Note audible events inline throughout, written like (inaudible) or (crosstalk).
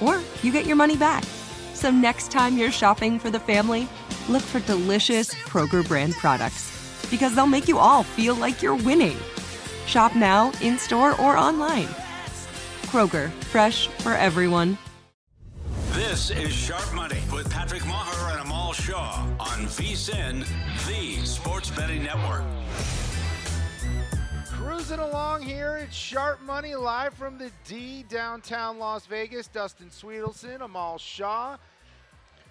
or you get your money back. So next time you're shopping for the family, look for delicious Kroger brand products because they'll make you all feel like you're winning. Shop now, in store, or online. Kroger, fresh for everyone. This is Sharp Money with Patrick Maher and Amal Shah on VSIN, the Sports Betting Network. Cruising along here, it's Sharp Money live from the D downtown Las Vegas. Dustin Swedelson, Amal Shah.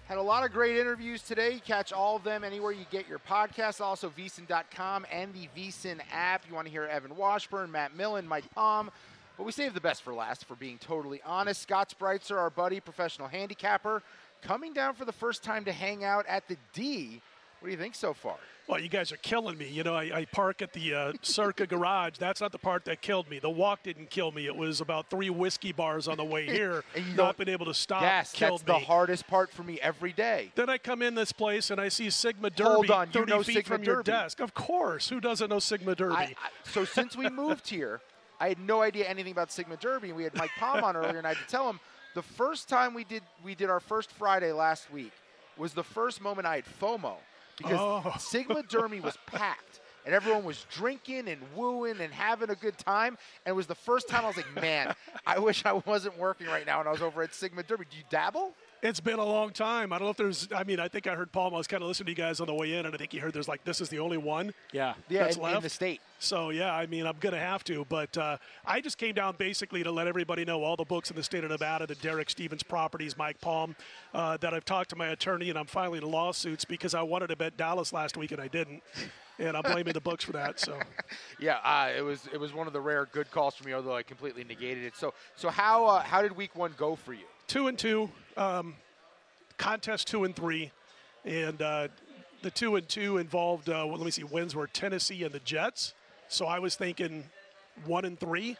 Had a lot of great interviews today. Catch all of them anywhere you get your podcasts. Also, vsin.com and the vsin app. You want to hear Evan Washburn, Matt Millen, Mike Palm. But we saved the best for last, for being totally honest. Scott Spreitzer, our buddy, professional handicapper, coming down for the first time to hang out at the D. What do you think so far? Well, you guys are killing me. You know, I, I park at the uh, Circa garage. That's not the part that killed me. The walk didn't kill me. It was about three whiskey bars on the way (laughs) here. not been able to stop. Yes, killed that's me. the hardest part for me every day. Then I come in this place and I see Sigma Derby Hold on, you 30 know feet Sigma from your desk. Of course. Who doesn't know Sigma Derby? I, I, so since we moved (laughs) here, I had no idea anything about Sigma Derby, we had Mike Palm on earlier, and I had to tell him the first time we did we did our first Friday last week was the first moment I had FOMO because Oh. (laughs) Sigma Derby was packed. And everyone was drinking and wooing and having a good time. And it was the first time I was like, man, I wish I wasn't working right now and I was over at Sigma Derby. Do you dabble? It's been a long time. I don't know if there's. I mean, I think I heard Paul. I was kind of listening to you guys on the way in, and I think you heard there's like this is the only one. Yeah. Yeah, that's in, left. in the state. So yeah, I mean, I'm gonna have to. But uh, I just came down basically to let everybody know all the books in the state of Nevada, the Derek Stevens properties, Mike Palm, uh, that I've talked to my attorney, and I'm filing lawsuits because I wanted to bet Dallas last week and I didn't, and I'm blaming the books for that. So (laughs) Yeah, uh, it was it was one of the rare good calls for me, although I completely negated it. So so how uh, how did week one go for you? two and two, um, contest two and three, and uh, the two and two involved. Uh, well, let me see, wins were Tennessee and the Jets. So I was thinking one and three.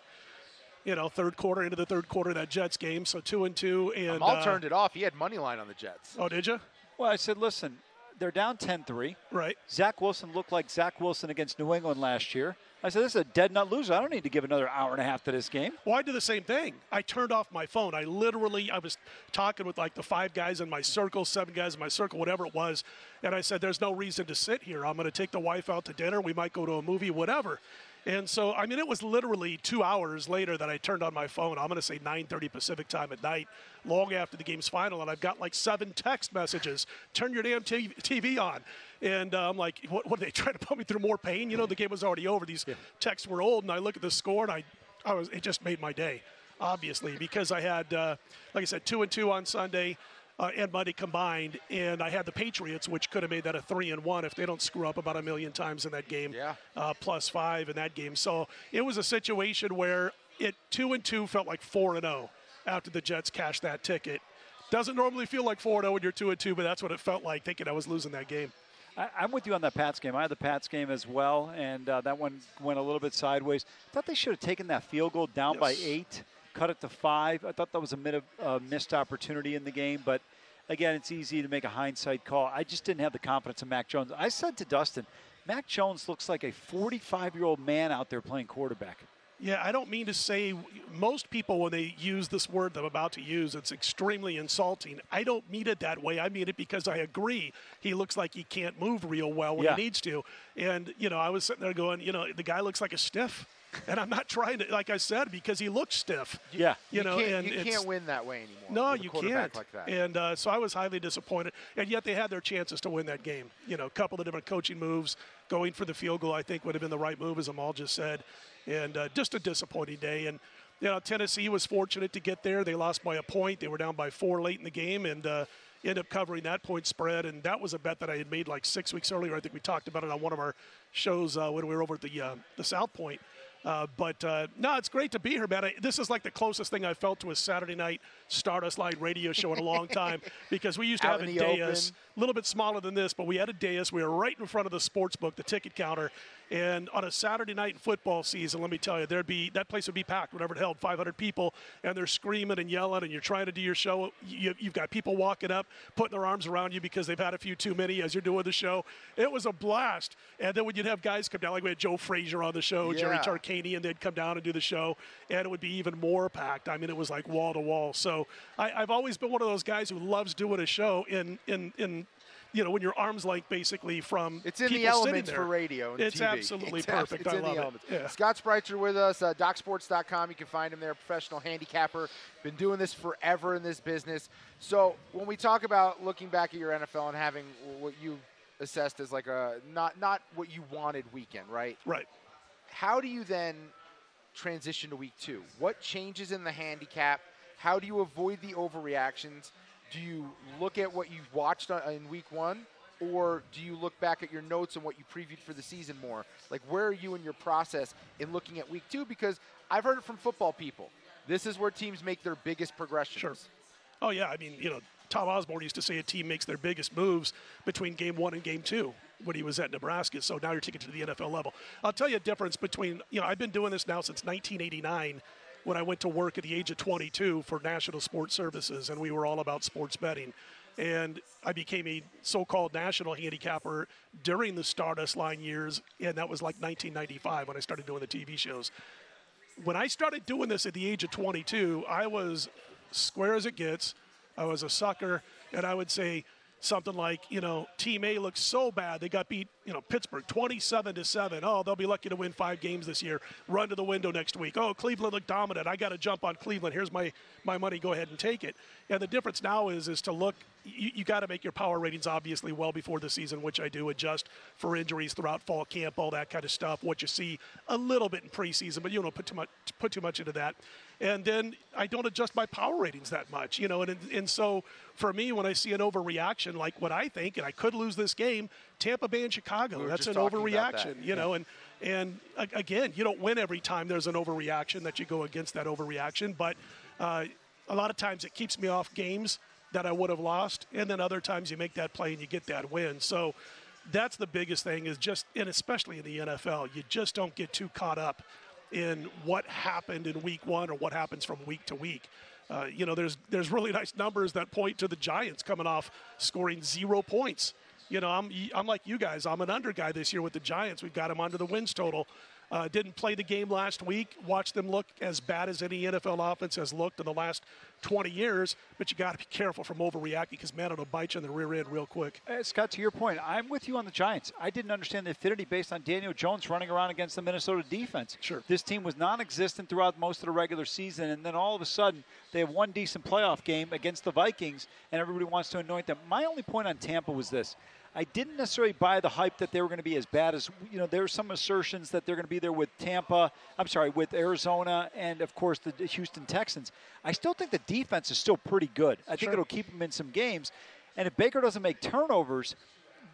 You know, third quarter into the third quarter of that Jets game. So two and two, and Amal uh, turned it off. He had money line on the Jets. Oh, did you? Well, I said, listen, they're down 10 3. Right. Zach Wilson looked like Zach Wilson against New England last year. I said, this is a dead nut loser. I don't need to give another hour and a half to this game. Well, I did the same thing. I turned off my phone. I literally, I was talking with like the five guys in my circle, seven guys in my circle, whatever it was, and I said, "There's no reason to sit here. I'm going to take the wife out to dinner. We might go to a movie, whatever." And so, I mean, it was literally two hours later that I turned on my phone. I'm going to say 9:30 Pacific time at night, long after the game's final, and I've got like seven text messages. Turn your damn TV, TV on. And uh, I'm like, what, what are they (laughs) trying to put me through more pain? You know, the game was already over. These texts were old, and I look at the score, and I, I was, it just made my day, obviously, because I had, uh, like I said, two and two on Sunday. Uh, and money combined, and I had the Patriots, which could have made that a three and one if they don't screw up about a million times in that game. Yeah. Uh, plus five in that game. So it was a situation where it two and two felt like four and zero after the Jets cashed that ticket. Doesn't normally feel like four and zero when you're two and two, but that's what it felt like, thinking I was losing that game. I, I'm with you on that Pats game. I had the Pats game as well, and uh, that one went a little bit sideways. thought they should have taken that field goal down by eight, cut it to five. I thought that was a bit of uh, missed opportunity in the game, but again, it's easy to make a hindsight call. I just didn't have the confidence in Mac Jones. I said to Dustin, Mac Jones looks like a 45 year old man out there playing quarterback. Yeah, I don't mean to say most people when they use this word that I'm about to use, it's extremely insulting. I don't mean it that way. I mean it because I agree. He looks like he can't move real well when Yeah. he needs to. And, you know, I was sitting there going, you know, the guy looks like a stiff. And I'm not trying to, like I said, because he looks stiff. Yeah. You, You know, and you it's- can't win that way anymore. no, with a you quarterback can't. Like that. And uh, so I was highly disappointed. And yet they had their chances to win that game. You know, a couple of different coaching moves. Going for the field goal, I think, would have been the right move, as Amal just said. And uh, just a disappointing day. And, you know, Tennessee was fortunate to get there. They lost by a point. They were down by four late in the game and uh, ended up covering that point spread. And that was a bet that I had made like six weeks earlier. I think we talked about it on one of our shows uh, when we were over at the, uh, the South Point. Uh, but uh, no, it's great to be here, man. I, this is like the closest thing I felt to a Saturday night Stardust Line radio show in a long time (laughs) because we used to Out have a dais, a little bit smaller than this, but we had a dais. We were right in front of the sports book, the ticket counter. And on a Saturday night in football season, let me tell you, there'd be that place would be packed whenever it held 500 people, and they're screaming and yelling, and you're trying to do your show. You, you've got people walking up, putting their arms around you because they've had a few too many as you're doing the show. It was a blast. And then when you'd have guys come down, like we had Joe Frazier on the show, Jerry Yeah. Tarkanian, and they'd come down and do the show, and it would be even more packed. I mean, it was like wall to wall. So I, I've always been one of those guys who loves doing a show in in in. You know, when your arms length basically from It's in the elements for radio and It's TV. absolutely It's perfect. it's I in love the it. Yeah. Scott Spreitzer with us, uh, DocSports.com. You can find him there, professional handicapper. Been doing this forever in this business. So when we talk about looking back at your NFL and having what you assessed as like a not not what you wanted weekend, right? Right. How do you then transition to week two? What changes in the handicap? How do you avoid the overreactions? Do you look at what you've watched on- in week one, or do you look back at your notes and what you previewed for the season more? Like, where are you in your process in looking at week two? Because I've heard it from football people. This is where teams make their biggest progressions. Sure. Oh yeah, I mean, you know, Tom Osborne used to say a team makes their biggest moves between game one and game two when he was at Nebraska. So now you're taking it to the NFL level. I'll tell you a difference between, you know, I've been doing this now since 1989 when I went to work at the age of 22 for National Sports Services, and we were all about sports betting. And I became a so-called national handicapper during the Stardust Line years, and that was like 1995 when I started doing the TV shows when I started doing this at the age of 22, I was square as it gets. I was a sucker, and I would say something like, you know, Team A looks so bad they got beat, you know, Pittsburgh 27 to seven. Oh, they'll be lucky to win five games this year. Run to the window next week. Oh, Cleveland looked dominant. I got to jump on Cleveland. Here's my my money. Go ahead and take it. And the difference now is is to look. You, you got to make your power ratings obviously well before the season, which I do. Adjust for injuries throughout fall camp, all that kind of stuff. What you see a little bit in preseason, but you don't put too much put too much into that. And then I don't adjust my power ratings that much, you know. And and so for me, when I see an overreaction like what I think, and I could lose this game, Tampa Bay and Chicago. We That's an overreaction, that. you know. And and again, you don't win every time there's an overreaction that you go against that overreaction, but uh, a lot of times it keeps me off games that I would have lost, and then other times you make that play and you get that win. So that's the biggest thing is just, and especially in the NFL, you just don't get too caught up in what happened in week one or what happens from week to week. Uh, you know, there's there's really nice numbers that point to the Giants coming off scoring zero points. You know, I'm I'm like you guys. I'm an under guy this year with the Giants. We've got them under the wins total. Uh, didn't play the game last week. Watched them look as bad as any NFL offense has looked in the last 20 years. But you got to be careful from overreacting because man, it'll bite you in the rear end real quick. Uh, Scott, to your point, I'm with you on the Giants. I didn't understand the affinity based on Daniel Jones running around against the Minnesota defense. Sure. This team was non existent throughout most of the regular season, and then all of a sudden, they have one decent playoff game against the Vikings, and everybody wants to anoint them. My only point on Tampa was this. I didn't necessarily buy the hype that they were going to be as bad as you know. There were some assertions that they're going to be there with Tampa. I'm sorry, with Arizona, and of course the Houston Texans. I still think the defense is still pretty good. I think it'll keep them in some games. And if Baker doesn't make turnovers,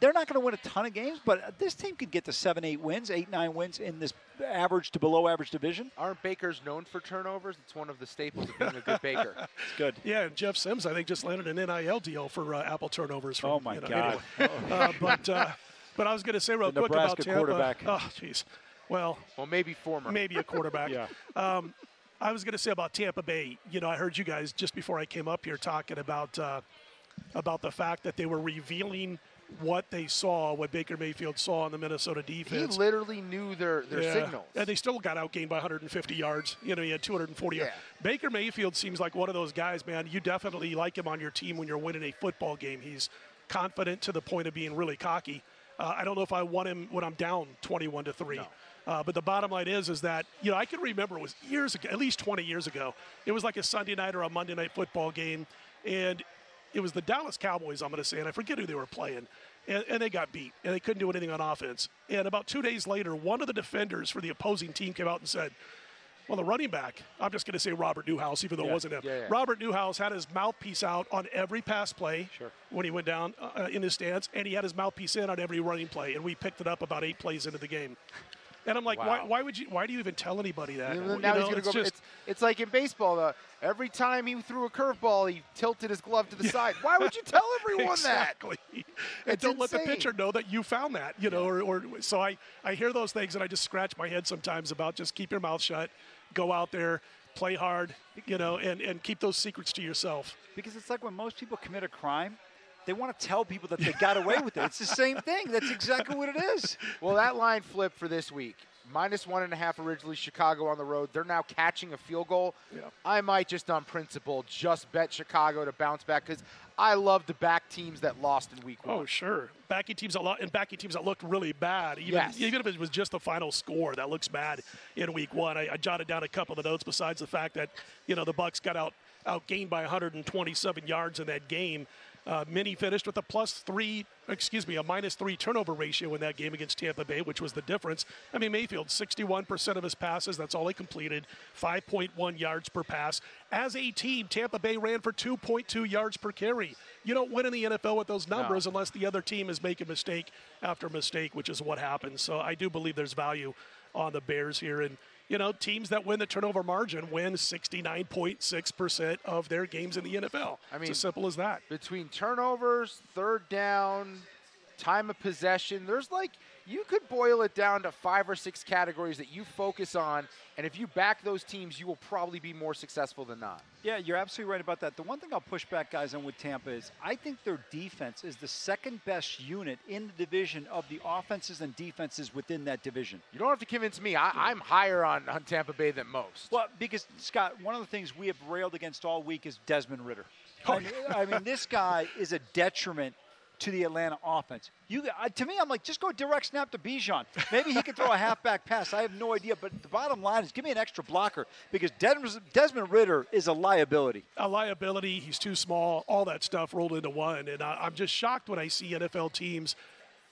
they're not going to win a ton of games. But this team could get to seven, eight wins, eight, nine wins in this average to below average division. Aren't bakers known for turnovers? It's one of the staples of being a good baker. (laughs) It's good. Yeah, and Jeff Sims, I think, just landed an NIL deal for uh, Apple turnovers. From, Oh, my you know, God. anyway. uh, but uh, but I was going to say real The quick about Nebraska Tampa. quarterback. Oh, jeez. Well, Well, maybe former. maybe a quarterback. (laughs) Yeah. Um, I was going to say about Tampa Bay. You know, I heard you guys just before I came up here talking about uh, about the fact that they were revealing what they saw, what Baker Mayfield saw in the Minnesota defense. He literally knew their, their Yeah. signals. And they still got outgained by 150 yards. You know, he had 240 yards. Baker Mayfield seems like one of those guys, man. You definitely like him on your team when you're winning a football game. He's confident to the point of being really cocky. Uh, I don't know if I want him when I'm down 21 to three. Uh, but the bottom line is, is that you know I can remember it was years ago, at least 20 years ago. It was like a Sunday night or a Monday night football game, and it was the Dallas Cowboys. I'm going to say, and I forget who they were playing, and, and they got beat, and they couldn't do anything on offense. And about two days later, one of the defenders for the opposing team came out and said, well, the running back, I'm just going to say Robert Newhouse, even though Yeah, it wasn't him. yeah, yeah. Robert Newhouse had his mouthpiece out on every pass play Sure. when he went down uh, in his stance, and he had his mouthpiece in on every running play, and we picked it up about eight plays into the game. And I'm like, why, Wow. why would you? Why do you even tell anybody that? And You now know, he's it's go. just- it's, it's like in baseball. though. every time he threw a curveball, he tilted his glove to the side. Why would you tell (laughs) everyone that? exactly. and don't let the pitcher know that you found that, you know, or, or so I, I hear those things and I just scratch my head sometimes about just keep your mouth shut, go out there, play hard, you know, and, and keep those secrets to yourself. Because it's like when most people commit a crime, they want to tell people that they got (laughs) away with it. It's the same thing. That's exactly what it is. Well, that line flipped for this week. Minus one and a half originally, Chicago on the road. They're now catching a field goal. Yeah. I might just on principle just bet Chicago to bounce back because I love to back teams that lost in week oh, one. Oh, sure. Backing teams a lot, and backing teams that looked really bad. Even, Yes. even if it was just the final score that looks bad in week one. I, I jotted down a couple of notes besides the fact that you know the Bucks got out outgained by 127 yards in that game. Uh, Minnie finished with a plus three, excuse me, a minus three turnover ratio in that game against Tampa Bay, which was the difference. I mean, Mayfield, 61% of his passes, that's all he completed, 5.1 yards per pass. As a team, Tampa Bay ran for 2.2 yards per carry. You don't win in the NFL with those numbers unless the other team is making mistake after mistake, which is what happens. So I do believe there's value on the Bears here. And, you know, teams that win the turnover margin win 69.6% of their games in the NFL. I mean- it's as simple as that. between turnovers, third down, time of possession, there's like you could boil it down to five or six categories that you focus on, and if you back those teams, you will probably be more successful than not. Yeah, you're absolutely right about that. The one thing I'll push back guys on with Tampa is I think their defense is the second best unit in the division of the offenses and defenses within that division. You don't have to convince me. I, I'm higher on, on Tampa Bay than most. Well, because Scott, one of the things we have railed against all week is Desmond Ridder. I, oh, mean, I mean, this guy is a detriment to the Atlanta offense. You, uh, to me, I'm like, just go direct snap to Bijan. Maybe he can throw a halfback pass. I have no idea, but the bottom line is, give me an extra blocker because Desmond, Desmond Ridder is a liability. a liability. He's too small. All that stuff rolled into one, and I, I'm just shocked when I see NFL teams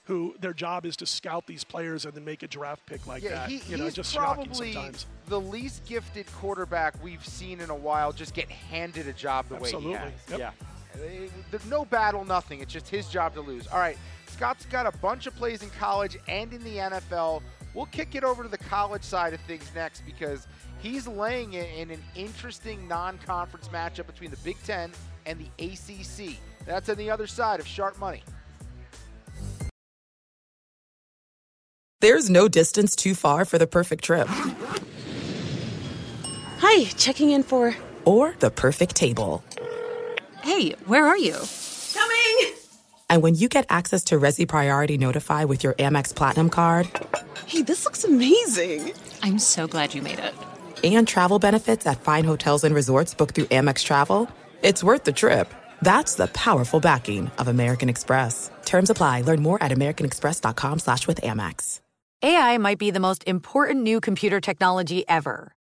who their job is to scout these players and then make a draft pick like yeah, that. he, you know, he's just probably sometimes. the least gifted quarterback we've seen in a while just get handed a job the way he has. Yep. Yeah. There's no battle, nothing. It's just his job to lose. All right, Scott's got a bunch of plays in college and in the NFL. We'll kick it over to the college side of things next because he's laying it in an interesting non-conference matchup between the Big Ten and the ACC. That's on the other side of Sharp Money. There's no distance too far for the perfect trip. Hi, checking in for. Or the perfect table. Hey, where are you? Coming! And when you get access to Resy Priority Notify with your Amex Platinum card Hey, this looks amazing. I'm so glad you made it. and travel benefits at fine hotels and resorts booked through Amex Travel, it's worth the trip. That's the powerful backing of American Express. Terms apply. Learn more at americanexpress.com slash with Amex. AI might be the most important new computer technology ever.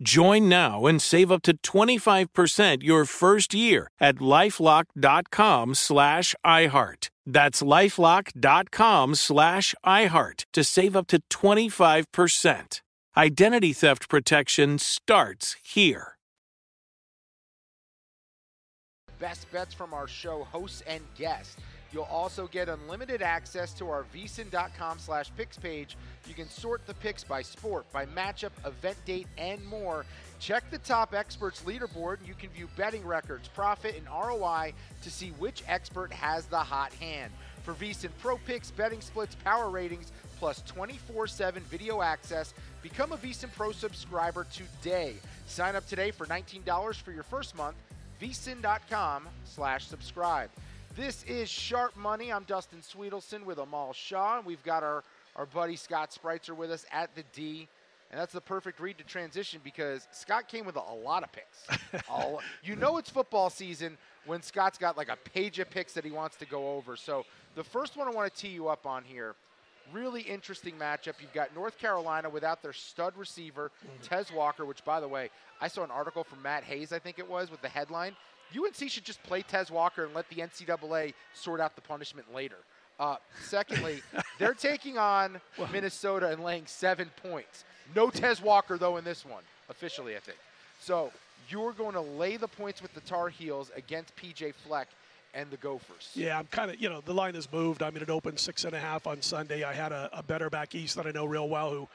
Join now and save up to 25% your first year at lifelock.com slash iHeart. That's lifelock.com slash iHeart to save up to 25%. Identity theft protection starts here. Best bets from our show hosts and guests. You'll also get unlimited access to our vsin.com slash picks page. You can sort the picks by sport, by matchup, event date, and more. Check the top experts leaderboard. You can view betting records, profit, and ROI to see which expert has the hot hand. For VSIN Pro Picks, betting splits, power ratings, plus 24-7 video access, become a VSIN Pro subscriber today. Sign up today for $19 for your first month. vsin.com slash subscribe. This is Sharp Money. I'm Dustin Swedelson with Amal Shah, and we've got our, our buddy Scott Spreitzer with us at the D. And that's the perfect read to transition because Scott came with a, a lot of picks. (laughs) All, you know it's football season when Scott's got like a page of picks that he wants to go over. So the first one I want to tee you up on here, really interesting matchup. You've got North Carolina without their stud receiver, mm-hmm. Tez Walker, which, by the way, I saw an article from Matt Hayes, I think it was, with the headline UNC should just play Tez Walker and let the NCAA sort out the punishment later. Uh, secondly, (laughs) they're taking on Minnesota and laying seven points. No Tez Walker, though, in this one, officially, I think. So you're going to lay the points with the Tar Heels against PJ Fleck and the Gophers. Yeah, I'm kind of, you know, the line has moved. I mean, it opened six and a half on Sunday. I had a, a better back east that I know real well who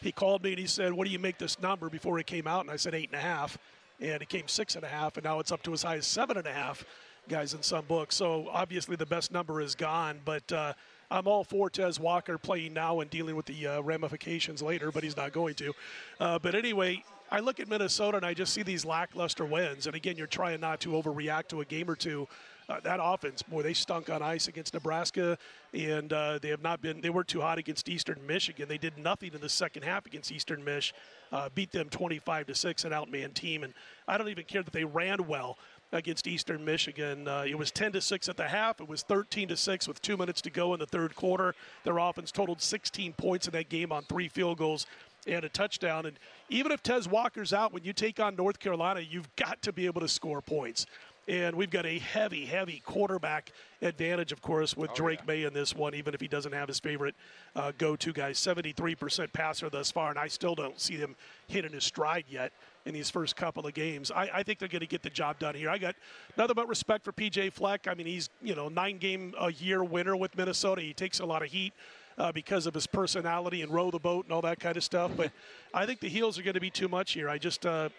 he called me and he said, What do you make this number before it came out? And I said, Eight and a half and it came six and a half, and now it's up to as high as seven and a half, guys, in some books. So obviously the best number is gone, but uh, I'm all for Tez Walker playing now and dealing with the uh, ramifications later, but he's not going to. Uh, but anyway, I look at Minnesota and I just see these lackluster wins, and again, you're trying not to overreact to a game or two. Uh, that offense, boy, they stunk on ice against Nebraska, and uh, they have not been. They weren't too hot against Eastern Michigan. They did nothing in the second half against Eastern Mich. Uh, beat them 25 to six, an outman team, and I don't even care that they ran well against Eastern Michigan. Uh, it was 10 to 6 at the half. It was 13 to 6 with two minutes to go in the third quarter. Their offense totaled 16 points in that game on three field goals and a touchdown. And even if Tez Walker's out, when you take on North Carolina, you've got to be able to score points. And we've got a heavy, heavy quarterback advantage, of course, with Oh, Drake Maye in this one, even if he doesn't have his favorite uh, go to guy. 73% passer thus far, and I still don't see him hitting his stride yet in these first couple of games. I, I think they're going to get the job done here. I got nothing but respect for PJ Fleck. I mean, he's, you know, nine game a year winner with Minnesota. He takes a lot of heat. Uh, because of his personality and row the boat and all that kind of stuff, but (laughs) I think the heels are going to be too much here. I just, uh,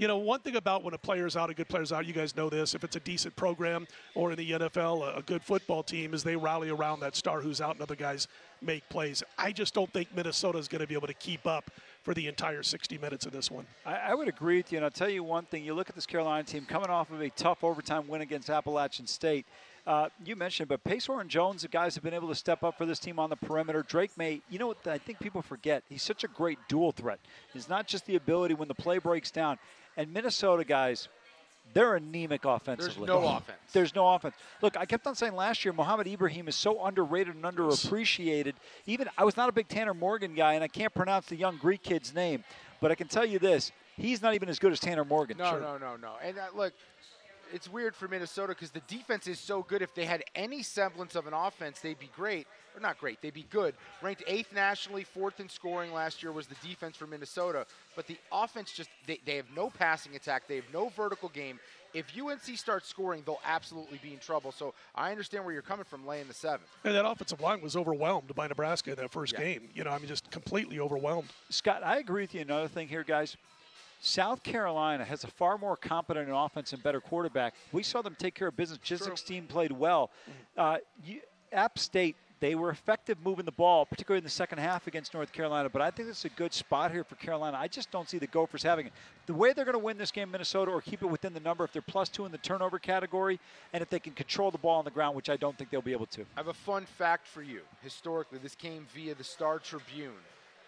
you know, one thing about when a player's out, a good player's out, you guys know this. If it's a decent program or in the NFL, a, good football team, is they rally around that star who's out and other guys make plays. I just don't think Minnesota is going to be able to keep up for the entire 60 minutes of this one. I, I would agree with you, and I'll tell you one thing. You look at this Carolina team coming off of a tough overtime win against Appalachian State. Uh, you mentioned, but Paysour and Jones, the guys have been able to step up for this team on the perimeter. Drake Maye, you know what I think people forget? He's such a great dual threat. It's not just the ability when the play breaks down. And Minnesota guys, they're anemic offensively. There's no offense. There's no offense. Look, I kept on saying last year, Mohamed Ibrahim is so underrated and underappreciated. Even I was not a big Tanner Morgan guy, and I can't pronounce the young Greek kid's name, but I can tell you this: he's not even as good as Tanner Morgan. No, no, no, no. And uh, look, it's weird for Minnesota because the defense is so good. If they had any semblance of an offense, they'd be great. Or not great, they'd be good. Ranked eighth nationally, fourth in scoring last year was the defense for Minnesota. But the offense just, they, they have no passing attack, they have no vertical game. If UNC starts scoring, they'll absolutely be in trouble. So I understand where you're coming from laying the seven. And that offensive line was overwhelmed by Nebraska in that first Yeah. game. You know, I mean, just completely overwhelmed. Scott, I agree with you. Another thing here, guys. South Carolina has a far more competent offense and better quarterback. We saw them take care of business. Chiswick's team played well. Uh, you, App State, they were effective moving the ball, particularly in the second half against North Carolina. But I think this is a good spot here for Carolina. I just don't see the Gophers having it. The way they're going to win this game, Minnesota, or keep it within the number, if they're plus two in the turnover category, and if they can control the ball on the ground, which I don't think they'll be able to. I have a fun fact for you. Historically, this came via the Star Tribune.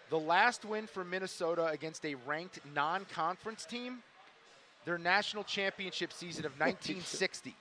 The last win for Minnesota against a ranked non conference team, their national championship season of (laughs) 1960.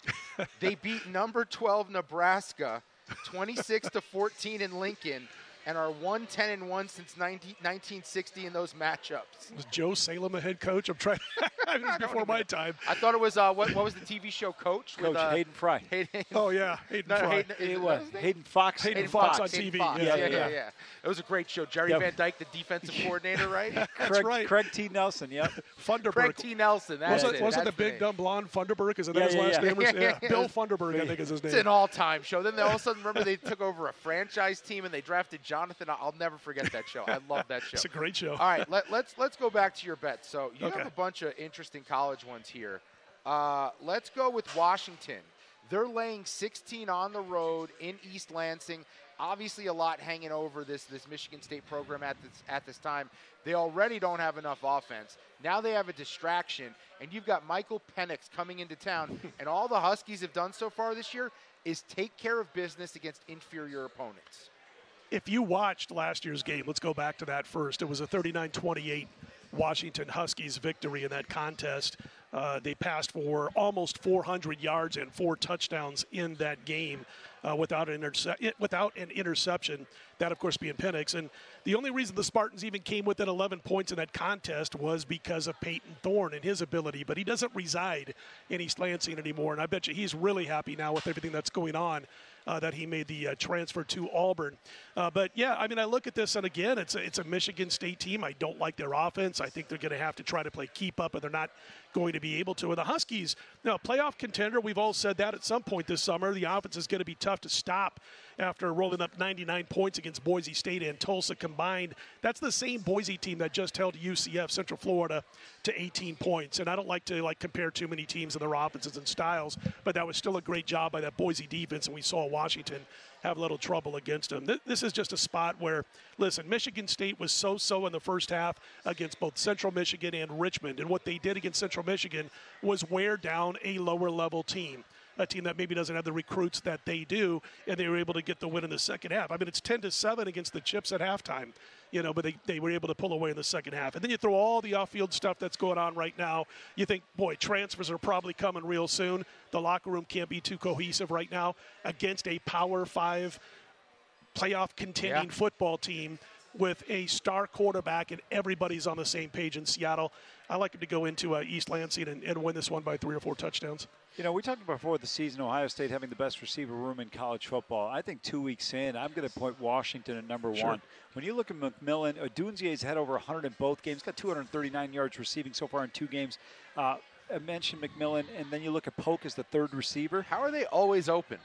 they beat number 12 Nebraska 26 to 14 in Lincoln and are 110 and 1 since 19, 1960 in those matchups. Was Joe Salem a head coach? I'm trying. (laughs) I mean, it was before my time. I thought it was uh, what, what was the TV show Coach? Coach with, uh, Hayden Fry. (laughs) Hayden, (laughs) Oh yeah, Hayden no, Fry. Hayden, It it- was? Hayden Fox. Hayden Hayden Fox on Hayden TV. Fox. Yeah, Yeah, yeah, yeah. yeah, It was a great show. Jerry Yep. Van Dyke, the defensive coordinator, right? That's Craig, right. Craig T. Nelson, yep. Funderburg. Craig T. Nelson. That's wasn't it. wasn't the big name. dumb blonde Funderburg? Is that Yeah, his yeah, last yeah. name? Yeah, yeah, yeah. Bill Funderburg, I think is his name. It's an all-time show. Then they all of a sudden remember they took over a franchise team and they drafted Jonathan. I'll never forget that show. I love that (laughs) show. It's a great show. All right, let, let's let's go back to your bets. So you Okay. have a bunch of interesting college ones here. Uh, let's go with Washington. They're laying 16 on the road in East Lansing. Obviously, a lot hanging over this this Michigan State program at this at this time. They already don't have enough offense. Now they have a distraction, and you've got Michael Penix coming into town. (laughs) and all the Huskies have done so far this year is take care of business against inferior opponents. If you watched last year's game, let's go back to that first. It was a 39 28 Washington Huskies victory in that contest. Uh, they passed for almost 400 yards and four touchdowns in that game uh, without an interce- without an interception. That, of course, being Penix. And the only reason the Spartans even came within 11 points in that contest was because of Payton Thorne and his ability. But he doesn't reside in East Lansing anymore, and I bet you he's really happy now with everything that's going on uh, that he made the uh, transfer to Auburn. Uh, but yeah, I mean, I look at this, and again, it's a, it's a Michigan State team. I don't like their offense. I think they're going to have to try to play keep up, and they're not going to be able to. And the Huskies, now playoff contender. We've all said that at some point this summer. The offense is going to be tough to stop after rolling up 99 points against Boise State and Tulsa combined. That's the same Boise team that just held UCF Central Florida to 18 points. And I don't like to like compare too many teams and their offenses and styles, but that was still a great job by that Boise defense, and we saw Washington have a little trouble against them. Th- This is just a spot where, listen, Michigan State was so-so in the first half against both Central Michigan and Richmond, and what they did against Central Michigan was wear down a lower-level team a team that maybe doesn't have the recruits that they do, and they were able to get the win in the second half. I mean, it's 10 to 7 against the Chips at halftime, you know, but they, they were able to pull away in the second half. And then you throw all the off field stuff that's going on right now. You think, boy, transfers are probably coming real soon. The locker room can't be too cohesive right now against a Power Five playoff contending Yeah. football team with a star quarterback and everybody's on the same page in Seattle. I like him to go into uh, East Lansing and, and win this one by three or four touchdowns. You know, we talked about before the season, Ohio State having the best receiver room in college football. I think two weeks in, I'm going to point Washington at number Sure. one. When you look at McMillan, Odunze's had over 100 in both games. Got 239 yards receiving so far in two games. Uh, I mentioned McMillan, and then you look at Polk as the third receiver. How are they always open?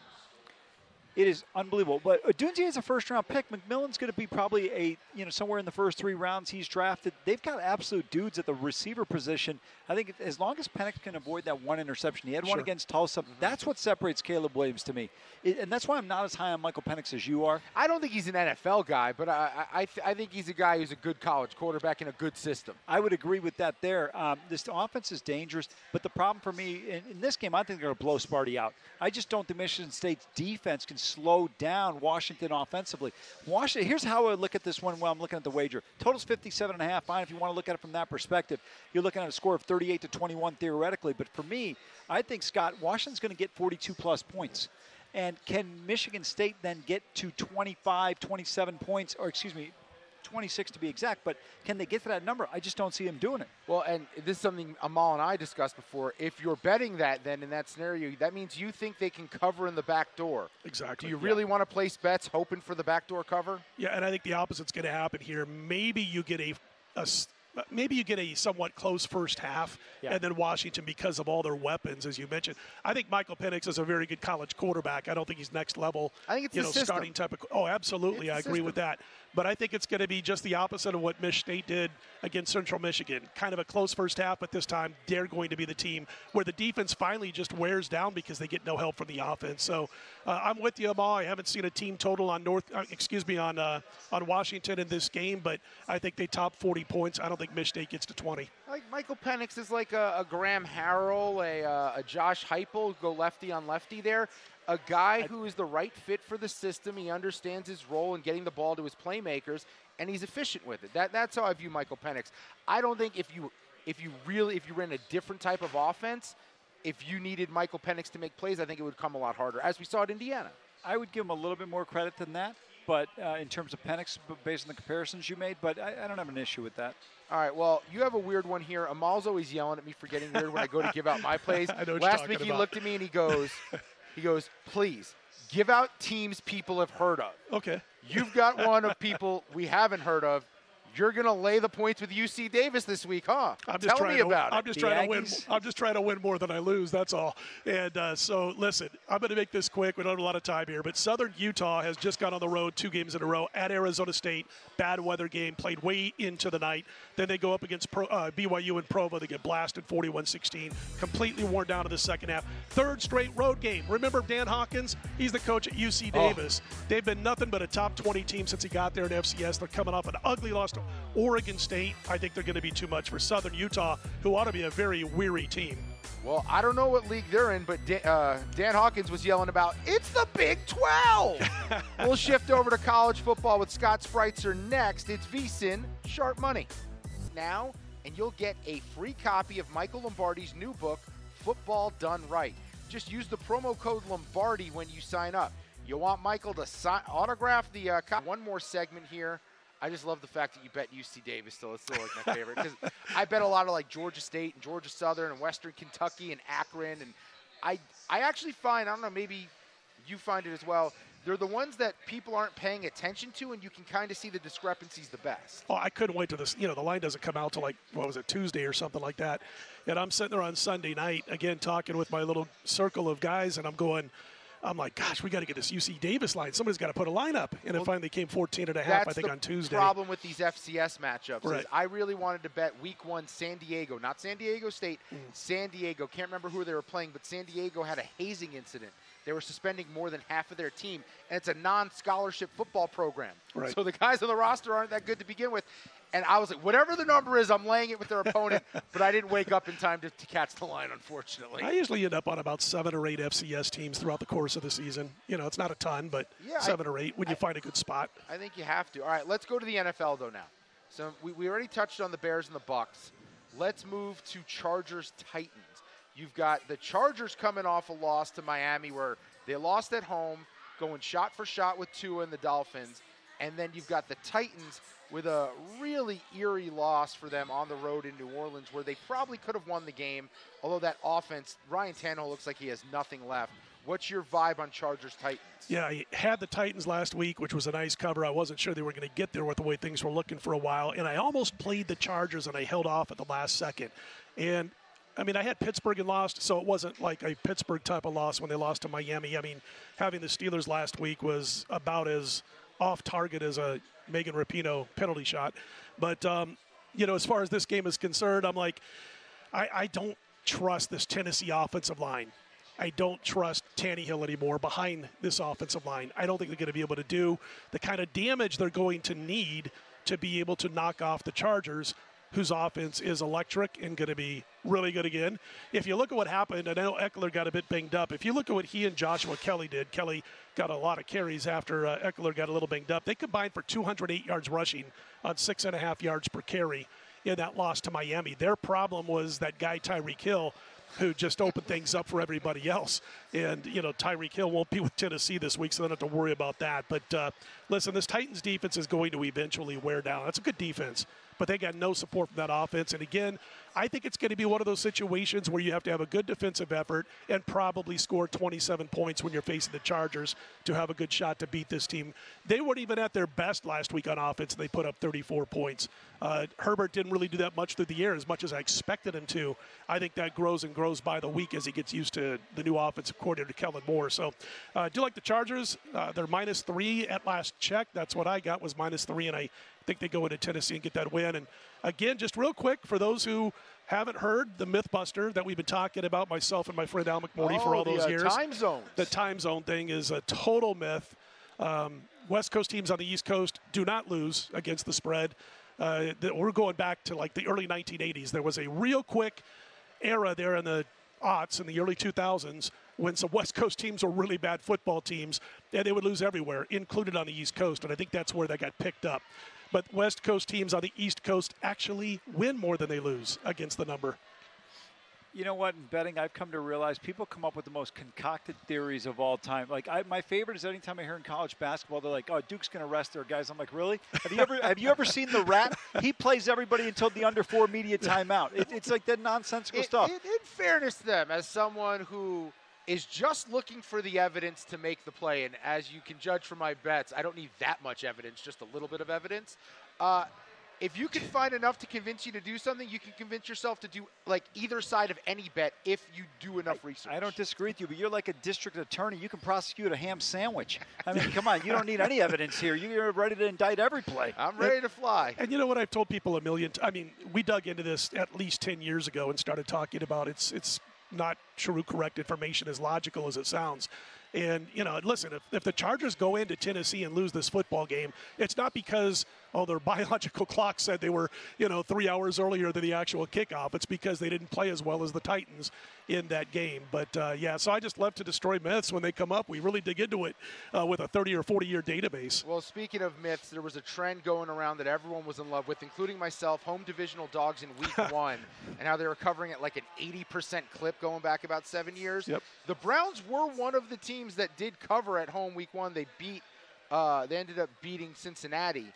It is unbelievable. But Odunze is a first round pick. McMillan's going to be probably a you know somewhere in the first three rounds he's drafted. They've got absolute dudes at the receiver position. I think as long as Penix can avoid that one interception, he had one against Tulsa. That's what separates Caleb Williams to me, It- and that's why I'm not as high on Michael Penix as you are. I don't think he's an NFL guy, but I I, I, th- I think he's a guy who's a good college quarterback in a good system. I would agree with that there. Um, this offense is dangerous, but the problem for me in, in this game, I think they're going to blow Sparty out. I just don't think Michigan State's defense can slow down Washington offensively. Washington. Here's how I look at this one while I'm looking at the wager. Total's 57 and a half. Fine if you want to look at it from that perspective. You're looking at a score of 38 to 21 theoretically, but for me, I think Scott Washington's going to get 42 plus points. And can Michigan State then get to 25, 27 points, or excuse me, 26 to be exact, but can they get to that number? I just don't see them doing it. Well, and this is something Amal and I discussed before. If you're betting that, then in that scenario, that means you think they can cover in the back door. Exactly. Do you Yeah. really want to place bets hoping for the back door cover? Yeah, and I think the opposite's going to happen here. Maybe you get a, maybe you get a somewhat close first half, Yeah. and then Washington because of all their weapons, as you mentioned. I think Michael Penix is a very good college quarterback. I don't think he's next level. I think it's you know system. starting type of. Oh, absolutely, It's I the agree with that. But I think it's going to be just the opposite of what Mich State did against Central Michigan. Kind of a close first half, but this time they're going to be the team where the defense finally just wears down because they get no help from the offense. So uh, I'm with you, Amal. I haven't seen a team total on North, uh, excuse me, on uh, on Washington in this game, but I think they top 40 points. I don't think Mich State gets to 20. Like Michael Penix is like a, a Graham Harrell, a, uh, a Josh Heupel, go lefty on lefty there. A guy who is the right fit for the system. He understands his role in getting the ball to his playmakers, and he's efficient with it. That, that's how I view Michael Penix. I don't think if you if you really if you ran a different type of offense, if you needed Michael Penix to make plays, I think it would come a lot harder, as we saw at Indiana. I would give him a little bit more credit than that, but uh, in terms of Penix, based on the comparisons you made, but I, I don't have an issue with that. All right. Well, you have a weird one here. Amal's always yelling at me for getting weird when I go to give out my (laughs) plays. I know Last week he looked at me and he goes, (laughs) he goes, please give out teams people have heard of. Okay. You've got one of people we haven't heard of. You're gonna lay the points with UC Davis this week, huh? I'm just Tell trying me to, about I'm it. just The trying to win. I'm just trying to win more than I lose. That's all. And uh, so, listen, I'm going to make this quick. We don't have a lot of time here, but Southern Utah has just got on the road two games in a row at Arizona State. Bad weather game, played way into the night. Then they go up against Pro, uh, BYU and Provo. They get blasted 41-16, completely worn down in the second half. Third straight road game. Remember Dan Hawkins? He's the coach at UC Oh. Davis. They've been nothing but a top 20 team since he got there in FCS. They're coming off an ugly loss to Oregon State. I think they're going to be too much for Southern Utah, who ought to be a very weary team. Well, I don't know what league they're in, but Dan, uh, Dan Hawkins was yelling about it's the Big 12. (laughs) we'll shift over to college football with Scott Spreitzer next. It's VSIN Sharp Money now, and you'll get a free copy of Michael Lombardi's new book, Football Done Right. Just use the promo code Lombardi when you sign up. You want Michael to sign, autograph the uh, one more segment here. I just love the fact that you bet UC Davis still. It's still like my favorite because I bet a lot of like Georgia State and Georgia Southern and Western Kentucky and Akron and I I actually find I don't know maybe you find it as well. They're the ones that people aren't paying attention to, and you can kind of see the discrepancies the best. Oh, I couldn't wait to this. You know, the line doesn't come out till like what was it Tuesday or something like that. And I'm sitting there on Sunday night again talking with my little circle of guys, and I'm going. I'm like, gosh, we got to get this UC Davis line. Somebody's got to put a line up. And it finally came 14 and a half, I think, on Tuesday. problem with these FCS matchups Right. is I really wanted to bet Week One San Diego, not San Diego State, Mm. San Diego. Can't remember who they were playing, but San Diego had a hazing incident. They were suspending more than half of their team, and it's a non-scholarship football program. Right. So the guys on the roster aren't that good to begin with. And I was like, whatever the number is, I'm laying it with their opponent. (laughs) but I didn't wake up in time to, to catch the line, unfortunately. I usually end up on about seven or eight FCS teams throughout the course of the season. You know, it's not a ton, but Yeah, I- seven or eight when you find a good spot. I think you have to. All right, let's go to the NFL though now. So we, we already touched on the Bears and the Bucks. Let's move to Chargers Titans. You've got the Chargers coming off a loss to Miami where they lost at home, going shot for shot with Tua and the Dolphins. And then you've got the Titans with a really eerie loss for them on the road in New Orleans where they probably could have won the game. Although that offense, Ryan Tannehill looks like he has nothing left. What's your vibe on Chargers Titans? Yeah, I had the Titans last week, which was a nice cover. I wasn't sure they were going to get there with the way things were looking for a while, and I almost played the Chargers, and I held off at the last second. And I mean, I had Pittsburgh and lost, so it wasn't like a Pittsburgh type of loss when they lost to Miami. I mean, having the Steelers last week was about as off target as a Megan Rapinoe penalty shot. But um, you know, as far as this game is concerned, I'm like, I, I don't trust this Tennessee offensive line. I don't trust Tannehill anymore behind this offensive line. I don't think they're going to be able to do the kind of damage they're going to need to be able to knock off the Chargers, whose offense is electric and going to be really good again. If you look at what happened, I know Ekeler got a bit banged up. If you look at what he and Joshua Kelley did, Kelly got a lot of carries after uh, Ekeler got a little banged up. They combined for 208 yards rushing on six and a half yards per carry in that loss to Miami. Their problem was that guy Tyreek Hill who just opened things up for everybody else. And, you know, Tyreek Hill won't be (laughs) with Tennessee this week, so they don't have to worry about that. But uh, listen, this Titans defense is going to eventually wear down. That's a good defense. But they got no support from that offense. And again, I think it's going to be one of those situations where you have to have a good defensive effort and probably score 27 points when you're facing the Chargers to have a good shot to beat this team. They weren't even at their best last week on offense, and they put up 34 points. Uh, Herbert didn't really do that much through the year, as much as I expected him to. I think that grows and grows by the week as he gets used to the new offensive coordinator, Kellen Moore. So uh, do like the Chargers. Uh, they're minus three at last check. That's what I got was minus three, and I think they go into Tennessee and get that win. And again, just real quick for those who haven't heard the MythBuster that we've been talking about, myself and my friend Al McMordie oh, for all the, those uh, years. Time zone. The time zone thing is a total myth. Um, West Coast teams on the East Coast do not lose against the spread. Uh, we're going back to like the early 1980s. There was a real quick era there in the aughts in the early 2000s when some West Coast teams were really bad football teams, and they would lose everywhere, included on the East Coast. And I think that's where that got picked up. But West Coast teams on the East Coast actually win more than they lose against the number. You know what? In betting, I've come to realize people come up with the most concocted theories of all time. Like I, my favorite is anytime I hear in college basketball, they're like, "Oh, Duke's going to rest their guys." I'm like, "Really? Have you ever (laughs) have you ever seen the Rat? He plays everybody until the under four media timeout. It, it's like that nonsensical In- stuff." in, in fairness to them, as someone who is just looking for the evidence to make the play, and as you can judge from my bets, I don't need that much evidence, just a little bit of evidence. Uh, if you can find enough to convince you to do something, you can convince yourself to do like either side of any bet if you do enough research. I don't disagree with you, but you're like a district attorney. You can prosecute a ham sandwich. I mean, come on, you don't need any evidence here. You're ready to indict every play. I'm ready to fly. And you know what I've told people a million. T- I I mean, we dug into this at least ten years ago and started talking about it's it's not true correct information as logical as it sounds. And you know, listen, if, if the Chargers go into Tennessee and lose this football game, it's not because oh their (laughs) biological clock said they were you know three hours earlier than the actual kickoff. It's because they didn't play as well as the Titans in that game. But uh, yeah, so I just love to destroy myths when they come up. We really dig into it uh, with a 30 or 40 year database. Well, speaking of myths, there was a trend going around that everyone was in love with, including myself. Home divisional dogs in week (laughs) one, and how they were covering at like an 80% clip going back about seven years. Yep. The Browns were one of the teams that did cover at home week one. They beat, uh, they ended up beating Cincinnati.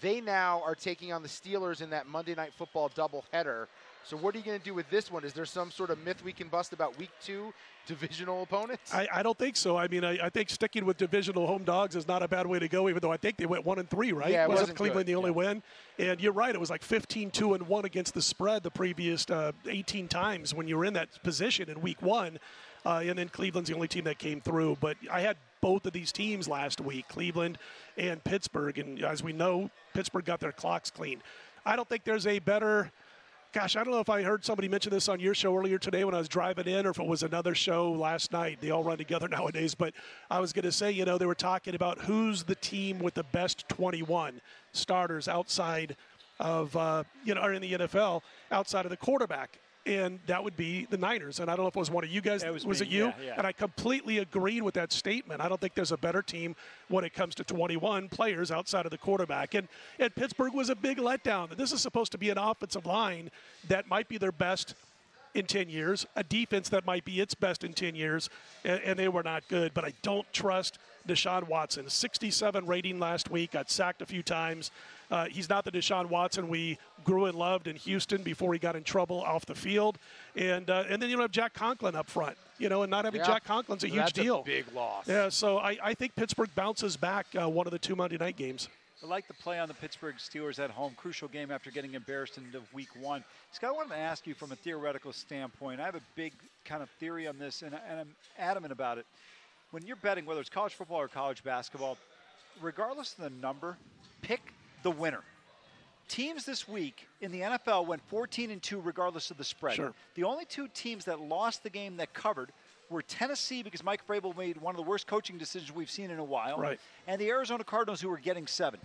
They now are taking on the Steelers in that Monday Night Football doubleheader. So, what are you going to do with this one? Is there some sort of myth we can bust about week two divisional opponents? I, I don't think so. I mean, I, I think sticking with divisional home dogs is not a bad way to go, even though I think they went one and three, right? Yeah, it wasn't wasn't Cleveland good, the only win? And you're right, it was like 15 2 and 1 against the spread the previous uh, 18 times when you were in that position in week one. Uh, and then Cleveland's the only team that came through. But I had both of these teams last week, Cleveland and Pittsburgh. And as we know, Pittsburgh got their clocks clean. I don't think there's a better Gosh, I don't know if I heard somebody mention this on your show earlier today when I was driving in, or if it was another show last night. They all run together (laughs) nowadays. But I was going to say, you know, they were talking about who's the team with the best 21 starters outside of, uh, you know, or in the NFL outside of the quarterback. And that would be the Niners. And I don't know if it was one of you guys. Was was me, it you? yeah, yeah. And I completely agreed with that statement. I don't think there's a better team when it comes to 21 players outside of the quarterback. And, and Pittsburgh was a big letdown. This is supposed to be an offensive line that might be their best in 10 years, a defense that might be its best in 10 years, and, and they were not good. But I don't trust Deshaun Watson. 67 rating last week, got sacked a few times. Uh, he's not the Deshaun Watson we grew and loved in Houston before he got in trouble off the field. And uh, and then you don't have Jack Conklin up front, you know, and not having Yeah. Jack Conklin's a huge That's deal. A big loss. Yeah, so I, I think Pittsburgh bounces back uh, one of the two Monday night games. I like the play on the Pittsburgh Steelers at home. Crucial game after getting embarrassed in the week one. Scott, I wanted to ask you from a theoretical standpoint. I have a big kind of theory on this, and, and I'm adamant about it. When you're betting, whether it's college football or college basketball, regardless of the number, pick the winner. Teams this week in the NFL went 14 and 2 regardless of the spread. Sure. The only two teams that lost the game that covered were Tennessee because Mike Vrabel made one of the worst coaching decisions we've seen in a while, Right. and the Arizona Cardinals who were getting seven.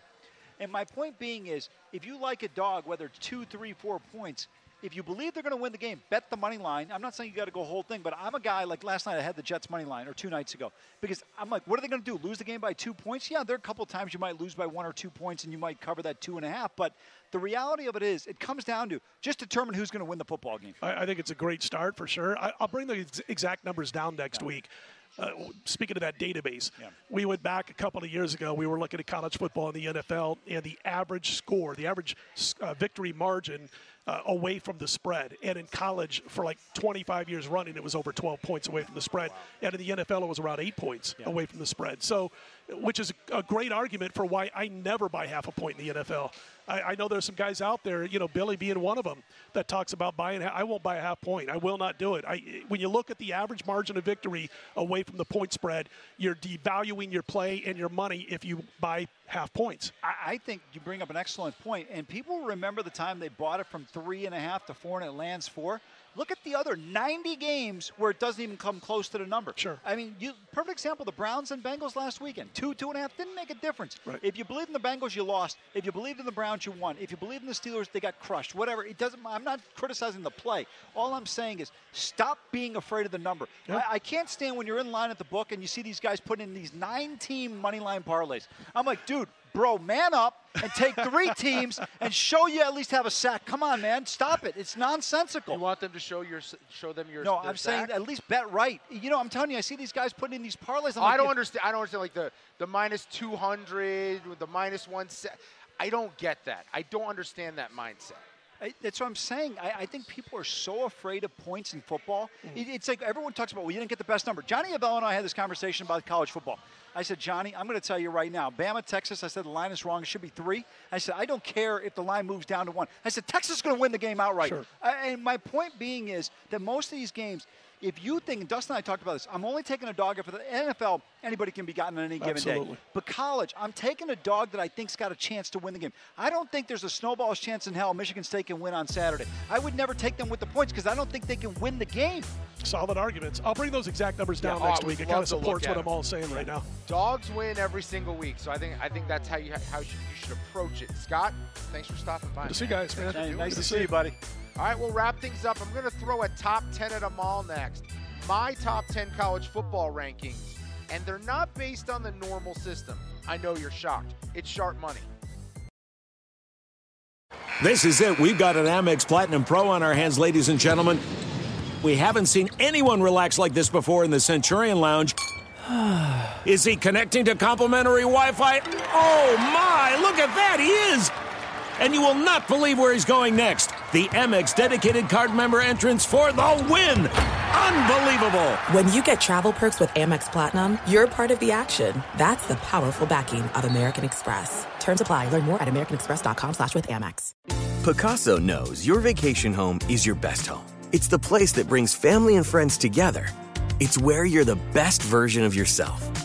And my point being is, if you like a dog, whether it's two, three, four points, if you believe they're going to win the game, bet the money line. I'm not saying you got to go whole thing, but I'm a guy like last night I had the Jets money line or two nights ago because I'm like, what are they going to do? Lose the game by two points? Yeah, there are a couple times you might lose by one or two points and you might cover that two and a half. But the reality of it is, it comes down to just determine who's going to win the football game. I, I think it's a great start for sure. I, I'll bring the ex- exact numbers down next week. Uh, speaking of that database, we went back a couple of years ago. We were looking at college football in the NFL, and the average score, the average uh, victory margin uh, away from the spread. And in college, for like 25 years running, it was over 12 points away from the spread. And in the NFL, it was around eight points yeah. away from the spread. So, which is a great argument for why I never buy half a point in the NFL. I, I, know there's some guys out there, you know, Billy being one of them, that talks about buying. I won't buy a half point. I will not do it. I, when you look at the average margin of victory away from the point spread, you're devaluing your play and your money if you buy half points. I, I think you bring up an excellent point, and people remember the time they bought it from three and a half to four, and it lands four. Look at the other 90 games where it doesn't even come close to the number. Sure. I mean, you, perfect example: the Browns and Bengals last weekend, two, two and a half, didn't make a difference. Right. If you believed in the Bengals, you lost. If you believed in the Browns, you won. If you believed in the Steelers, they got crushed. Whatever. It doesn't. I'm not criticizing the play. All I'm saying is stop being afraid of the number. Yep. I, I can't stand when you're in line at the book and you see these guys putting in these nine-team money line parlays. I'm like, dude, bro, man up and take three (laughs) teams and show you at least have a sack. Come on, man, stop it. It's nonsensical. You want them to show your show them your no. I'm sack? saying at least bet right. You know, I'm telling you, I see these guys putting in these parlays. Oh, I don't understand. I don't understand like the the minus two hundred with the minus one set. I don't get that. I don't understand that mindset. I, that's what I'm saying. I, I, think people are so afraid of points in football. Mm. It, it's like everyone talks about, well, you didn't get the best number. Johnny Avello and I had this conversation about college football. I said, Johnny, I'm going to tell you right now, Bama, Texas. I said the line is wrong. It should be three. I said I don't care if the line moves down to one. I said Texas is going to win the game outright. Sure. I, and my point being is that most of these games, if you think, and Dustin and I talked about this, I'm only taking a dog for the NFL. Anybody can be gotten on any given Absolutely. day. But college, I'm taking a dog that I think's got a chance to win the game. I don't think there's a snowball's chance in hell Michigan State can win on Saturday. I would never take them with the points because I don't think they can win the game. Solid arguments. I'll bring those exact numbers down yeah, next oh, week. It kind of supports what I'm all saying right now. Dogs win every single week, so I think I think that's how you how you should approach it. Scott, thanks for stopping by. Good to see you guys, man. Nice, nice to see you, buddy. All right, we'll wrap things up. I'm going to throw a top 10 at Amal next. My top 10 college football rankings, and they're not based on the normal system. I know you're shocked. It's sharp money. This is it. We've got an Amex Platinum Pro on our hands, ladies and gentlemen. We haven't seen anyone relax like this before in the Centurion Lounge. (sighs) Is he connecting to complimentary Wi Fi? Oh my, look at that, he is! and you will not believe where he's going next. The Amex dedicated card member entrance for the win. Unbelievable. When you get travel perks with Amex Platinum, you're part of the action. That's the powerful backing of American Express. Terms apply. Learn more at americanexpress.com slash with Amex. Pacaso knows your vacation home is your best home. It's the place that brings family and friends together. It's where you're the best version of yourself.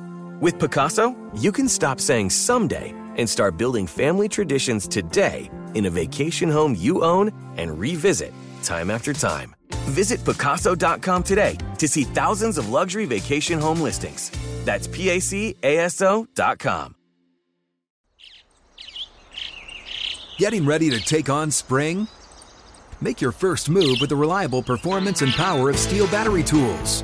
With Pacaso, you can stop saying someday and start building family traditions today in a vacation home you own and revisit time after time. Visit Pacaso.com today to see thousands of luxury vacation home listings. That's PACASO.com. Getting ready to take on spring? Make your first move with the reliable performance and power of STIHL battery tools.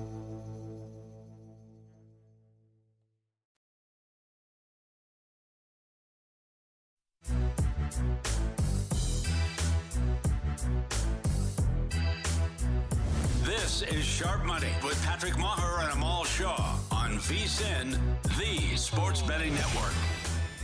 Money with Patrick Meagher and Amal Shah on VSIN, the Sports Betting Network.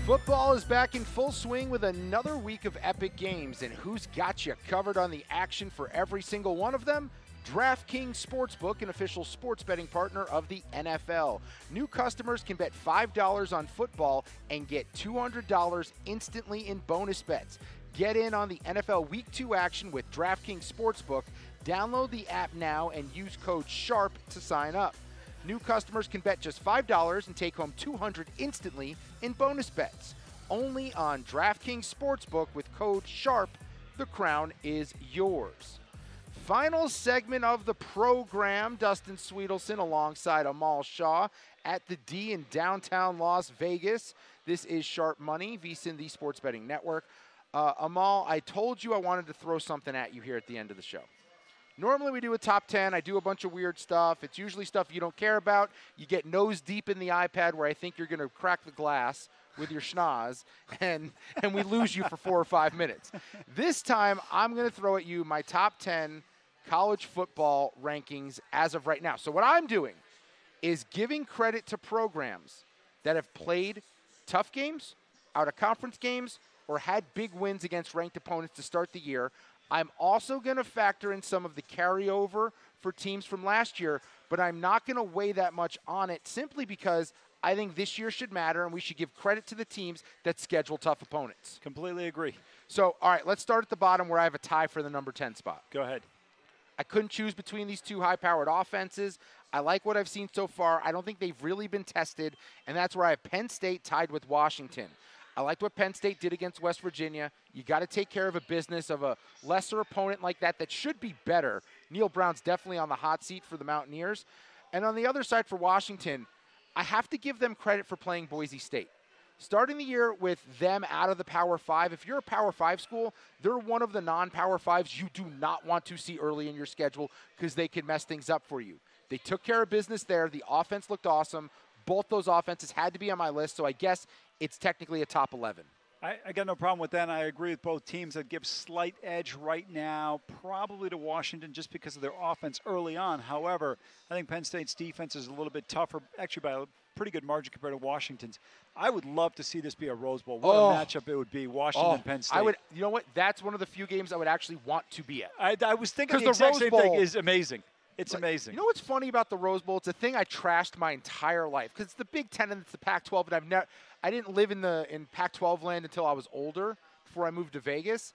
Football is back in full swing with another week of epic games, and who's got you covered on the action for every single one of them? DraftKings Sportsbook, an official sports betting partner of the NFL. New customers can bet $5 on football and get $200 instantly in bonus bets. Get in on the NFL Week 2 action with DraftKings Sportsbook. Download the app now and use code SHARP to sign up. New customers can bet just $5 and take home 200 instantly in bonus bets. Only on DraftKings Sportsbook with code SHARP. The crown is yours. Final segment of the program Dustin Swedelson alongside Amal Shah at the D in downtown Las Vegas. This is Sharp Money, VSIN, the Sports Betting Network. Uh, Amal, I told you I wanted to throw something at you here at the end of the show. Normally we do a top 10. I do a bunch of weird stuff. It's usually stuff you don't care about. You get nose deep in the iPad where I think you're going to crack the glass with your schnoz, (laughs) and, and we lose you for four or five minutes. This time, I'm going to throw at you my top 10 college football rankings as of right now. So, what I'm doing is giving credit to programs that have played tough games, out of conference games, or had big wins against ranked opponents to start the year. I'm also going to factor in some of the carryover for teams from last year, but I'm not going to weigh that much on it simply because I think this year should matter and we should give credit to the teams that schedule tough opponents. Completely agree. So, all right, let's start at the bottom where I have a tie for the number 10 spot. Go ahead. I couldn't choose between these two high powered offenses. I like what I've seen so far. I don't think they've really been tested, and that's where I have Penn State tied with Washington. I liked what Penn State did against West Virginia. You got to take care of a business of a lesser opponent like that that should be better. Neal Brown's definitely on the hot seat for the Mountaineers. And on the other side for Washington, I have to give them credit for playing Boise State. Starting the year with them out of the Power Five, if you're a Power Five school, they're one of the non Power Fives you do not want to see early in your schedule because they can mess things up for you. They took care of business there. The offense looked awesome. Both those offenses had to be on my list, so I guess it's technically a top 11. I, I, got no problem with that. And I agree with both teams that give slight edge right now, probably to Washington just because of their offense early on. However, I think Penn State's defense is a little bit tougher, actually by a pretty good margin compared to Washington's. I would love to see this be a Rose Bowl. What oh. a matchup it would be, Washington oh. Penn State. I would, you know what? That's one of the few games I would actually want to be at. I, I was thinking the, the Rose same Bowl thing is amazing. It's like, amazing. You know what's funny about the Rose Bowl? It's a thing I trashed my entire life because it's the Big Ten and it's the Pac-12, and I've never, I didn't live in the in Pac-12 land until I was older before I moved to Vegas,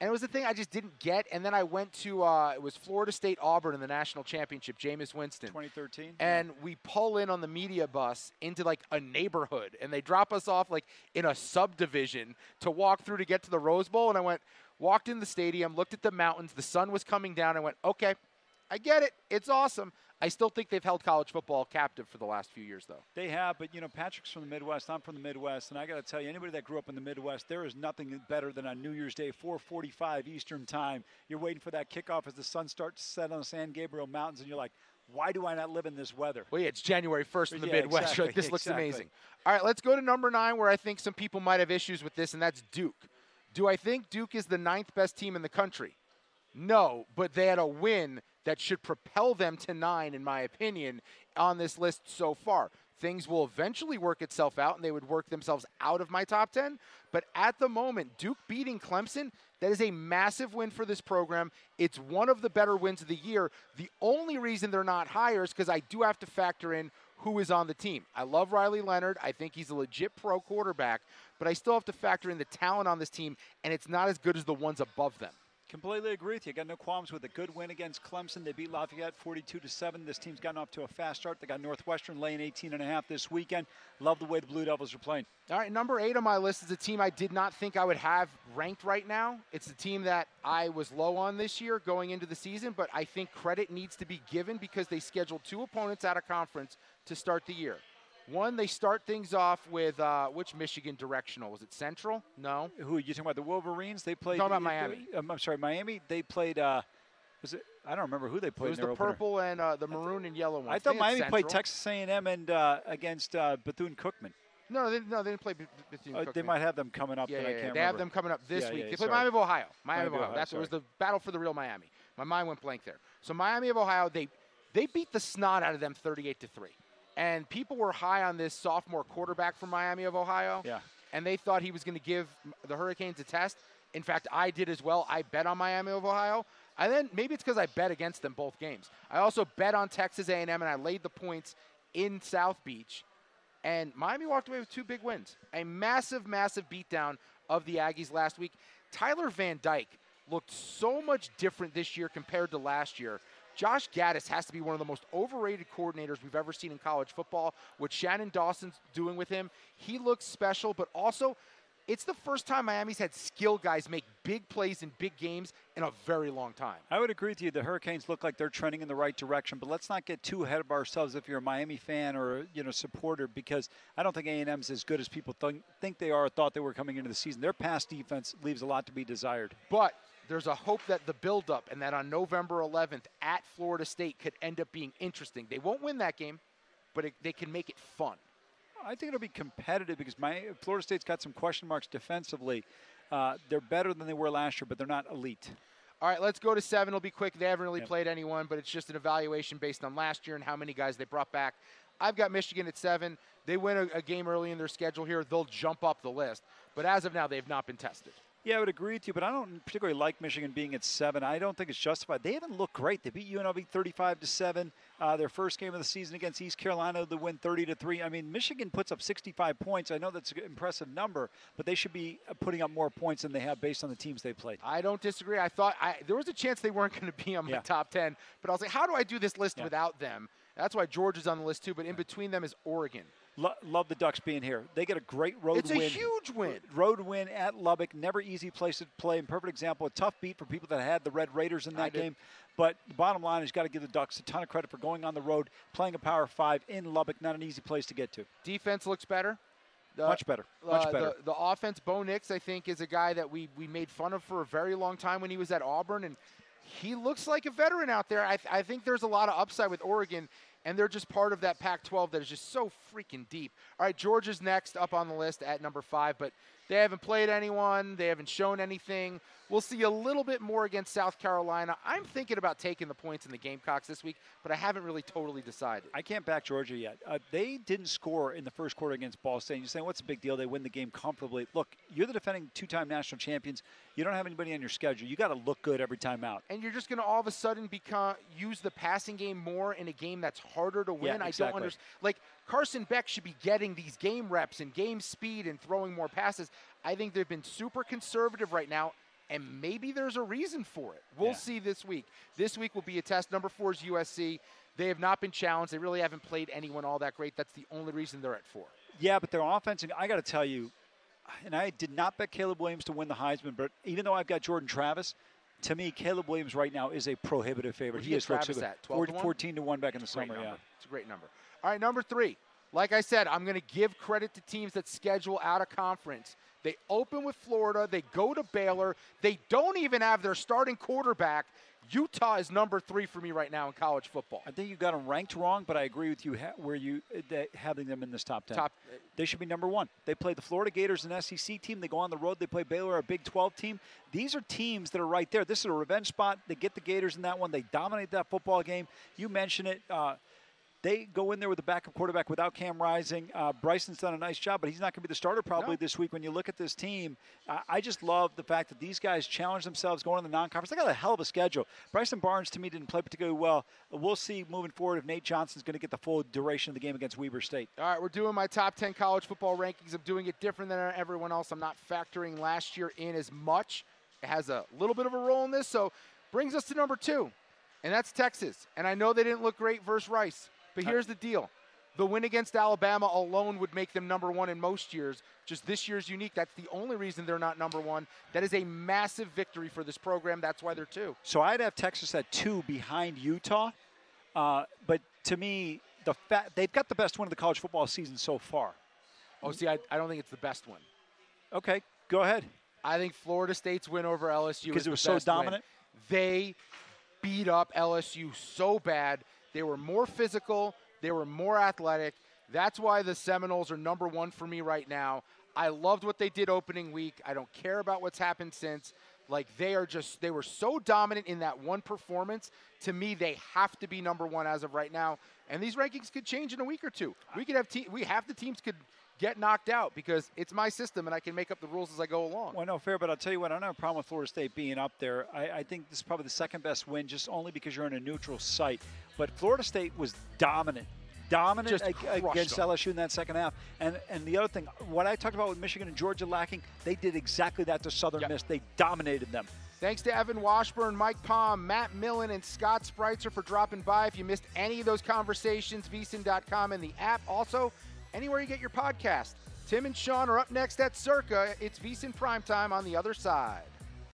and it was a thing I just didn't get. And then I went to uh, it was Florida State Auburn in the national championship, Jameis Winston, 2013, and we pull in on the media bus into like a neighborhood, and they drop us off like in a subdivision to walk through to get to the Rose Bowl, and I went. Walked in the stadium, looked at the mountains. The sun was coming down. and went, okay, I get it. It's awesome. I still think they've held college football captive for the last few years, though. They have, but you know, Patrick's from the Midwest. I'm from the Midwest, and I got to tell you, anybody that grew up in the Midwest, there is nothing better than on New Year's Day, 4:45 Eastern Time. You're waiting for that kickoff as the sun starts to set on the San Gabriel Mountains, and you're like, why do I not live in this weather? Well, yeah, it's January 1st in the yeah, Midwest. Exactly, Like, this looks amazing. All right, let's go to number nine, where I think some people might have issues with this, and that's Duke. Do I think Duke is the ninth best team in the country? No, but they had a win that should propel them to nine, in my opinion, on this list so far. Things will eventually work itself out and they would work themselves out of my top 10. But at the moment, Duke beating Clemson, that is a massive win for this program. It's one of the better wins of the year. The only reason they're not higher is because I do have to factor in who is on the team. I love Riley Leonard. I think he's a legit pro quarterback, but I still have to factor in the talent on this team, and it's not as good as the ones above them. Completely agree with you. Got no qualms with a good win against Clemson. They beat Lafayette 42 to 7. This team's gotten off to a fast start. They got Northwestern laying 18 and a half this weekend. Love the way the Blue Devils are playing. All right, number eight on my list is a team I did not think I would have ranked right now. It's a team that I was low on this year going into the season, but I think credit needs to be given because they scheduled two opponents out of conference to start the year. One, they start things off with uh, which Michigan directional? Was it Central? No. Who are you talking about? The Wolverines? They played. talking about Miami. Um, I'm sorry, Miami. They played. Uh, was it? I don't remember who they played. It was the opener. purple and uh, the maroon and yellow one. I thought Miami played Texas A&M and uh, against uh, Bethune Cookman. No, they, no, they didn't play. Bethune Uh, they might have them coming up. Yeah, yeah, I yeah. They remember. have them coming up this week. they play sorry. Miami of Ohio. Miami, Miami of Ohio. Ohio, That's it was the battle for the real Miami. My mind went blank there. So Miami of Ohio, they they beat the snot out of them 38 to three, and people were high on this sophomore quarterback from Miami of Ohio. Yeah. And they thought he was going to give the Hurricanes a test. In fact, I did as well. I bet on Miami of Ohio. And then maybe it's because I bet against them both games. I also bet on Texas A&M, and I laid the points in South Beach. And Miami walked away with two big wins. A massive, massive beatdown of the Aggies last week. Tyler Van Dyke looked so much different this year compared to last year. Josh Gattis has to be one of the most overrated coordinators we've ever seen in college football. What Shannon Dawson's doing with him, he looks special, but also it's the first time Miami's had skill guys make big plays in big games in a very long time. I would agree with you. The Hurricanes look like they're trending in the right direction, but let's not get too ahead of ourselves if you're a Miami fan or you know supporter, because I don't think A&M's as good as people think, think they are. Thought they were coming into the season. Their pass defense leaves a lot to be desired. But there's a hope that the buildup and that on November 11th at Florida State could end up being interesting. They won't win that game, but it, they can make it fun. I think it'll be competitive because my Florida State's got some question marks defensively. Uh, they're better than they were last year, but they're not elite. All right, let's go to seven. It'll be quick. They haven't really yep. played anyone, but it's just an evaluation based on last year and how many guys they brought back. I've got Michigan at seven. They win a, a game early in their schedule here, they'll jump up the list. But as of now, they've not been tested. Yeah, I would agree with you, but I don't particularly like Michigan being at seven. I don't think it's justified. They haven't looked great. They beat UNLV 35 to seven. Uh, their first game of the season against East Carolina, they win 30 to three. I mean, Michigan puts up 65 points. I know that's an impressive number, but they should be putting up more points than they have based on the teams they played. I don't disagree. I thought I, there was a chance they weren't going to be on my yeah. top 10, but I was like, how do I do this list yeah. without them? That's why Georgia's on the list too. But in between them is Oregon. Lo- love the Ducks being here. They get a great road it's win. It's a huge win. Road win at Lubbock. Never easy place to play. And perfect example, a tough beat for people that had the Red Raiders in that game. But the bottom line is you got to give the Ducks a ton of credit for going on the road, playing a Power Five in Lubbock. Not an easy place to get to. Defense looks better. The, Much better. Much uh, better. The, the, offense, Bo Nix, I think, is a guy that we, we made fun of for a very long time when he was at Auburn, and he looks like a veteran out there. I, th- I think there's a lot of upside with Oregon and they're just part of that Pac 12 that is just so freaking deep. All right, Georgia's next up on the list at number five, but they haven't played anyone, they haven't shown anything. We'll see a little bit more against South Carolina. I'm thinking about taking the points in the Gamecocks this week, but I haven't really totally decided. I can't back Georgia yet. Uh, they didn't score in the first quarter against Ball State. You're saying, what's the big deal? They win the game comfortably. Look, you're the defending two time national champions. You don't have anybody on your schedule. You got to look good every time out. And you're just going to all of a sudden become use the passing game more in a game that's harder to win. Yeah, exactly. I don't understand. Like, Carson Beck should be getting these game reps and game speed and throwing more passes. I think they've been super conservative right now, and maybe there's a reason for it. We'll yeah. see this week. This week will be a test. Number four is USC. They have not been challenged. They really haven't played anyone all that great. That's the only reason they're at four. Yeah, but their offense, and I got to tell you, and I did not bet Caleb Williams to win the Heisman, but even though I've got Jordan Travis, to me, Caleb Williams right now is a prohibitive favorite. He is Travis at 12 to 14 to 1 back in the summer. Yeah. It's a great number. All right, number three. Like I said, I'm going to give credit to teams that schedule out of conference. They open with Florida. They go to Baylor. They don't even have their starting quarterback. Utah is number three for me right now in college football. I think you got them ranked wrong, but I agree with you ha- where you uh, having them in this top ten. Top, they should be number one. They play the Florida Gators, an SEC team. They go on the road. They play Baylor, a Big 12 team. These are teams that are right there. This is a revenge spot. They get the Gators in that one. They dominate that football game. You mentioned it. Uh, they go in there with a backup quarterback without Cam Rising. Uh, Bryson's done a nice job, but he's not going to be the starter probably no. this week. When you look at this team, uh, I just love the fact that these guys challenge themselves going in the non-conference. They got a hell of a schedule. Bryson Barnes to me didn't play particularly well. We'll see moving forward if Nate Johnson's going to get the full duration of the game against Weber State. All right, we're doing my top 10 college football rankings. I'm doing it different than everyone else. I'm not factoring last year in as much. It has a little bit of a role in this, so brings us to number two, and that's Texas. And I know they didn't look great versus Rice. But here's the deal. The win against Alabama alone would make them number one in most years. Just this year's unique. That's the only reason they're not number one. That is a massive victory for this program. That's why they're two. So I'd have Texas at two behind Utah. Uh, but to me, the fa- they've got the best win of the college football season so far. Oh, see, I, I don't think it's the best one. Okay, go ahead. I think Florida State's win over LSU because it was so dominant. Win. They beat up LSU so bad. They were more physical. They were more athletic. That's why the Seminoles are number one for me right now. I loved what they did opening week. I don't care about what's happened since. Like they are just they were so dominant in that one performance. To me, they have to be number one as of right now. And these rankings could change in a week or two. We could have te- we half the teams could get knocked out because it's my system and I can make up the rules as I go along. Well, no, fair, but I'll tell you what, I don't have a problem with Florida State being up there. I, I, think this is probably the second best win just only because you're in a neutral site. But Florida State was dominant dominant against them. LSU in that second half. And and the other thing, what I talked about with Michigan and Georgia lacking, they did exactly that to Southern Miss. They dominated them. Thanks to Evan Washburn, Mike Palm, Matt Millen, and Scott Spreitzer for dropping by. If you missed any of those conversations, vsin.com and the app. Also, anywhere you get your podcast. Tim and Sean are up next at Circa. It's VSIN Primetime on the other side.